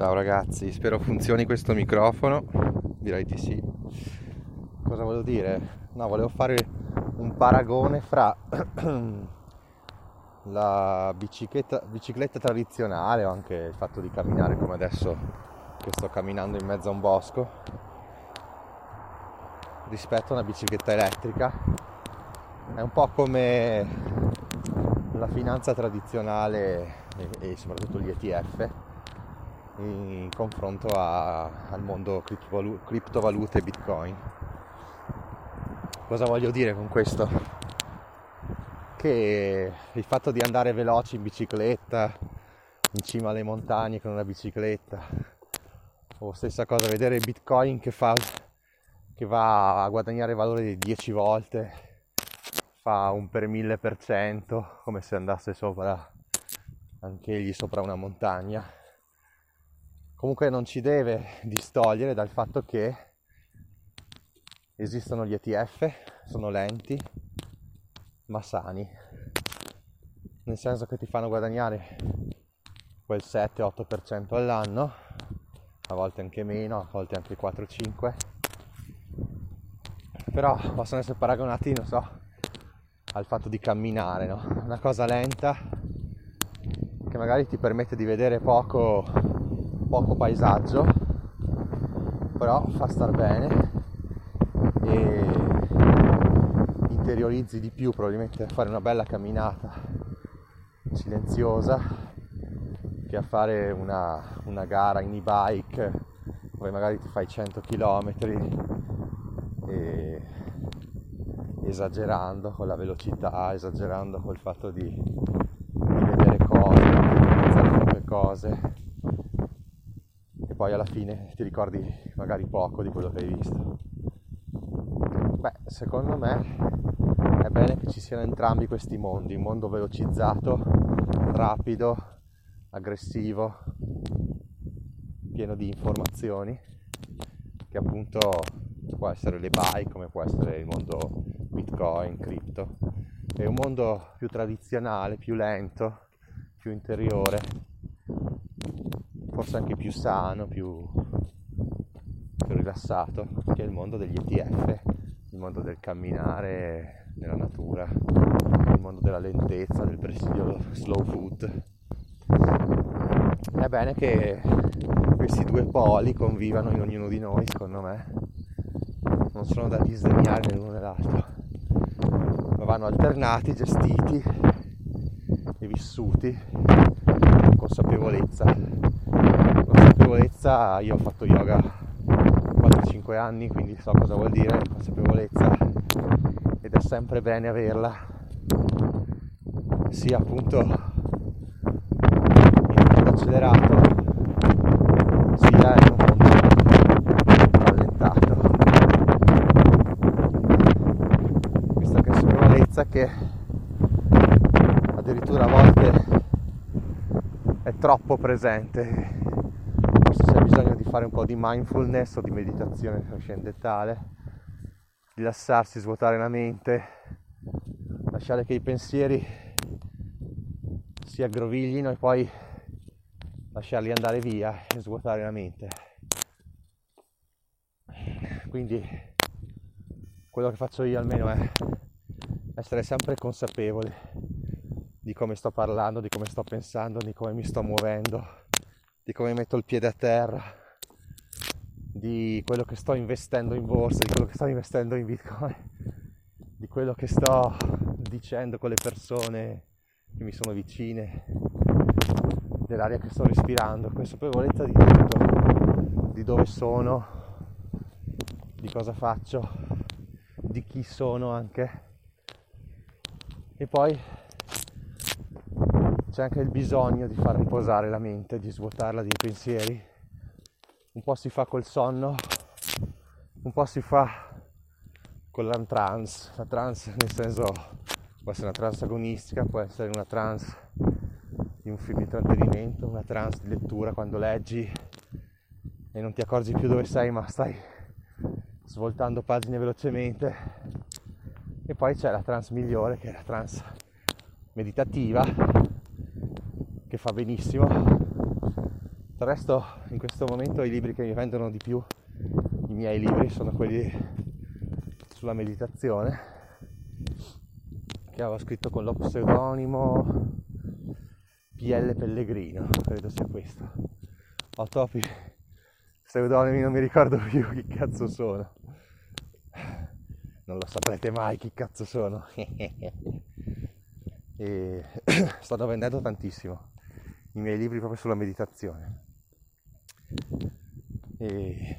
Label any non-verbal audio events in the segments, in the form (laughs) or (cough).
Ciao ragazzi, spero funzioni questo microfono. Direi di sì. Cosa volevo dire? No, volevo fare un paragone fra (clears throat) la bicicletta, bicicletta tradizionale o anche il fatto di camminare come adesso che sto camminando in mezzo a un bosco rispetto a una bicicletta elettrica è un po' come la finanza tradizionale e, e soprattutto gli ETF in confronto a, al mondo criptovalu- criptovalute e bitcoin cosa voglio dire con questo? che il fatto di andare veloci in bicicletta, in cima alle montagne con una bicicletta, o stessa cosa, vedere bitcoin che, fa, che va a guadagnare valore di 10 volte, fa un per mille per cento, come se andasse sopra, anche egli sopra una montagna. Comunque non ci deve distogliere dal fatto che esistono gli ETF, sono lenti, ma sani, nel senso che ti fanno guadagnare quel 7-8% all'anno, a volte anche meno, a volte anche 4-5, però possono essere paragonati, non so, al fatto di camminare, no? Una cosa lenta che magari ti permette di vedere poco, poco paesaggio, però fa star bene e interiorizzi di più probabilmente a fare una bella camminata silenziosa che a fare una, una gara in e-bike dove magari ti fai 100 km e esagerando con la velocità, esagerando col fatto di, di vedere cose, di analizzare troppe cose poi alla fine ti ricordi magari poco di quello che hai visto. Beh, secondo me è bene che ci siano entrambi questi mondi, un mondo velocizzato, rapido, aggressivo, pieno di informazioni, che appunto può essere le buy, come può essere il mondo bitcoin, cripto, è un mondo più tradizionale, più lento, più interiore, forse anche più sano, più, più rilassato, che è il mondo degli ETF, il mondo del camminare nella natura, nel mondo della lentezza, del presidio slow food. È bene che questi due poli convivano in ognuno di noi, secondo me. Non sono da disdegnare l'uno nell'altro, ma vanno alternati, gestiti e vissuti con consapevolezza. Consapevolezza, io ho fatto yoga 4-5 anni, quindi so cosa vuol dire consapevolezza ed è sempre bene averla. Sia appunto in modo accelerato. Sia in un modo rallentato. Questa consapevolezza che addirittura a volte è troppo presente forse c'è bisogno di fare un po' di mindfulness o di meditazione trascendentale rilassarsi, svuotare la mente, lasciare che i pensieri si aggroviglino e poi lasciarli andare via e svuotare la mente. Quindi quello che faccio io almeno è essere sempre consapevole di come sto parlando, di come sto pensando, di come mi sto muovendo, di come metto il piede a terra di quello che sto investendo in borsa, di quello che sto investendo in bitcoin, di quello che sto dicendo con le persone che mi sono vicine, dell'aria che sto respirando, consapevolezza di tutto, di dove sono, di cosa faccio, di chi sono anche. E poi c'è anche il bisogno di far riposare la mente, di svuotarla dei pensieri. Un po' si fa col sonno, un po' si fa con la trance, la trance nel senso può essere una trance agonistica, può essere una trance di un film di intrattenimento, una trance di lettura quando leggi e non ti accorgi più dove sei ma stai svoltando pagine velocemente. E poi c'è la trance migliore che è la trance meditativa che fa benissimo del resto in questo momento i libri che mi vendono di più i miei libri sono quelli sulla meditazione che avevo scritto con lo pseudonimo PL Pellegrino credo sia questo ho topi pseudonimi non mi ricordo più chi cazzo sono non lo saprete mai chi cazzo sono. (laughs) e (clears throat) sto vendendo tantissimo i miei libri proprio sulla meditazione. E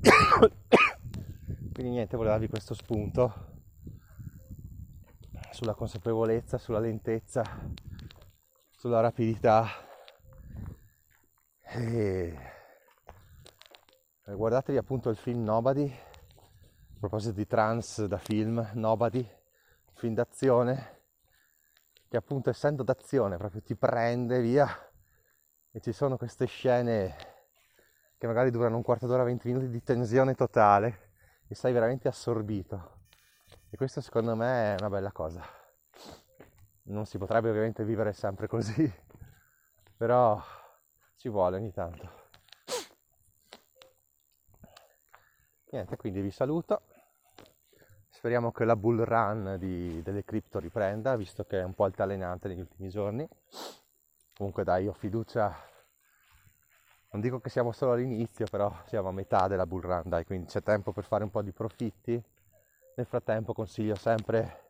(coughs) quindi niente, volevo darvi questo spunto sulla consapevolezza, sulla lentezza, sulla rapidità. E guardatevi appunto il film Nobody a proposito di trans da film, Nobody, film d'azione, che appunto essendo d'azione proprio ti prende via e ci sono queste scene che magari durano un quarto d'ora, 20 minuti di tensione totale e sei veramente assorbito. E questo secondo me è una bella cosa. Non si potrebbe ovviamente vivere sempre così, (laughs) però ci vuole ogni tanto. Niente, quindi vi saluto. Speriamo che la bull run di, delle cripto riprenda, visto che è un po' altalenante negli ultimi giorni. Comunque dai, ho fiducia. Non dico che siamo solo all'inizio, però siamo a metà della bull run, dai, quindi c'è tempo per fare un po' di profitti. Nel frattempo consiglio sempre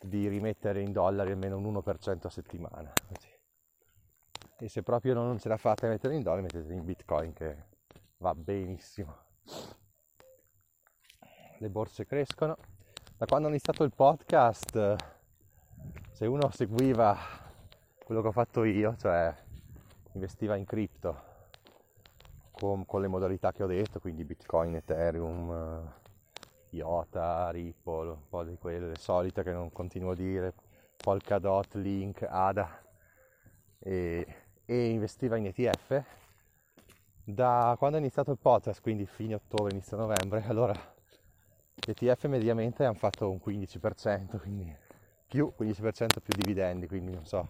di rimettere in dollari almeno un 1% a settimana. Così. E se proprio non ce la fate a mettere in dollari, mettete in bitcoin che va benissimo le borse crescono. Da quando ho iniziato il podcast, se uno seguiva quello che ho fatto io, cioè investiva in cripto con, con le modalità che ho detto, quindi Bitcoin, Ethereum, IOTA, Ripple, un po' di quelle solite che non continuo a dire, Polkadot, Link, ADA e, e investiva in ETF. Da quando ho iniziato il podcast, quindi fine ottobre, inizio novembre, allora ETF mediamente hanno fatto un 15%, quindi più 15% più dividendi, quindi non so,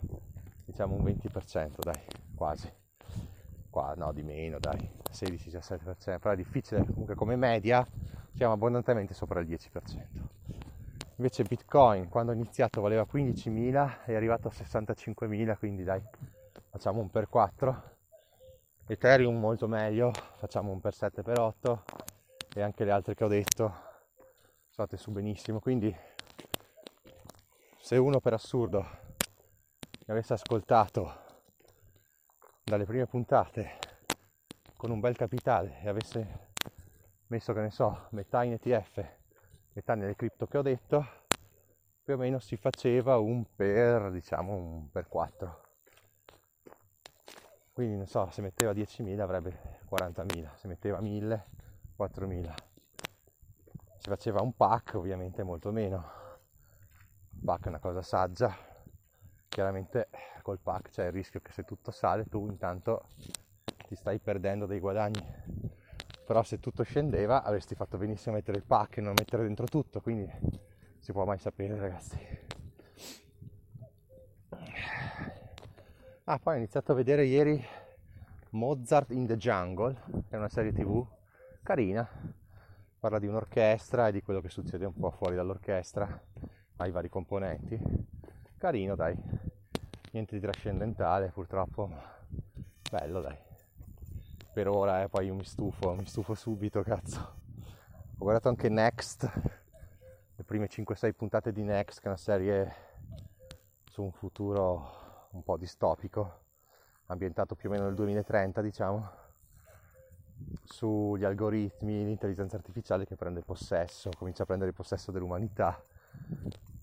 diciamo un 20%, dai, quasi. Qua no, di meno, dai, 16-17%, però è difficile, comunque come media siamo abbondantemente sopra il 10%. Invece Bitcoin quando ho iniziato valeva 15.000, è arrivato a 65.000, quindi dai, facciamo un per 4. Ethereum molto meglio, facciamo un per 7 per 8 e anche le altre che ho detto state su benissimo quindi se uno per assurdo mi avesse ascoltato dalle prime puntate con un bel capitale e avesse messo che ne so metà in ETF metà nelle cripto che ho detto più o meno si faceva un per diciamo un per 4 quindi non so se metteva 10.000 avrebbe 40.000 se metteva 1.000 4.000 si faceva un pack ovviamente molto meno. Il pack è una cosa saggia chiaramente col pack c'è il rischio che se tutto sale tu intanto ti stai perdendo dei guadagni. Però se tutto scendeva avresti fatto benissimo mettere il pack e non mettere dentro tutto quindi si può mai sapere ragazzi. Ah poi ho iniziato a vedere ieri Mozart in the Jungle è una serie tv carina. Parla di un'orchestra e di quello che succede un po' fuori dall'orchestra ai vari componenti. Carino dai, niente di trascendentale purtroppo, ma bello dai. Per ora eh, poi io mi stufo, mi stufo subito cazzo. Ho guardato anche Next, le prime 5-6 puntate di Next, che è una serie su un futuro un po' distopico, ambientato più o meno nel 2030 diciamo sugli algoritmi, l'intelligenza artificiale che prende possesso, comincia a prendere possesso dell'umanità.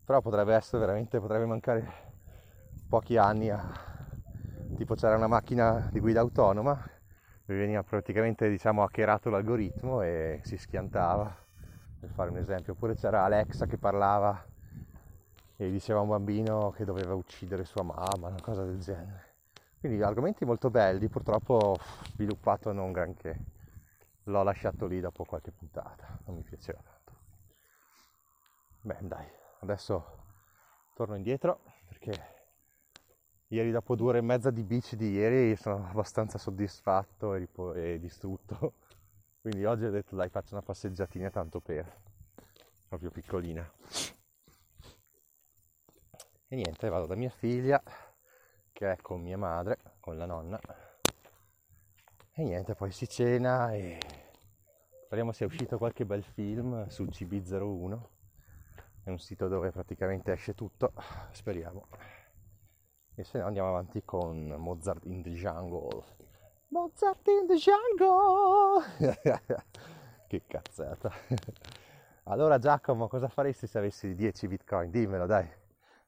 Però potrebbe essere veramente, potrebbe mancare pochi anni a, tipo c'era una macchina di guida autonoma veniva praticamente diciamo hackerato l'algoritmo e si schiantava. Per fare un esempio oppure c'era Alexa che parlava e diceva a un bambino che doveva uccidere sua mamma una cosa del genere. Quindi argomenti molto belli purtroppo sviluppato non granché. L'ho lasciato lì dopo qualche puntata non mi piaceva tanto. Beh dai adesso torno indietro perché Ieri dopo due ore e mezza di bici di ieri sono abbastanza soddisfatto e, ripo- e distrutto. (laughs) Quindi oggi ho detto dai faccio una passeggiatina tanto per. Proprio piccolina. E niente, vado da mia figlia che è con mia madre, con la nonna. E niente, poi si cena e speriamo sia uscito qualche bel film su CB01. È un sito dove praticamente esce tutto, speriamo e se no andiamo avanti con Mozart in the Jungle. Mozart in the Jungle! (laughs) che cazzata. (laughs) allora Giacomo, cosa faresti se avessi 10 bitcoin? Dimmelo dai.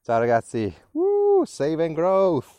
Ciao ragazzi. Woo, save and growth.